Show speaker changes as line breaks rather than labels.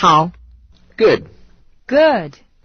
How?
Good.
Good.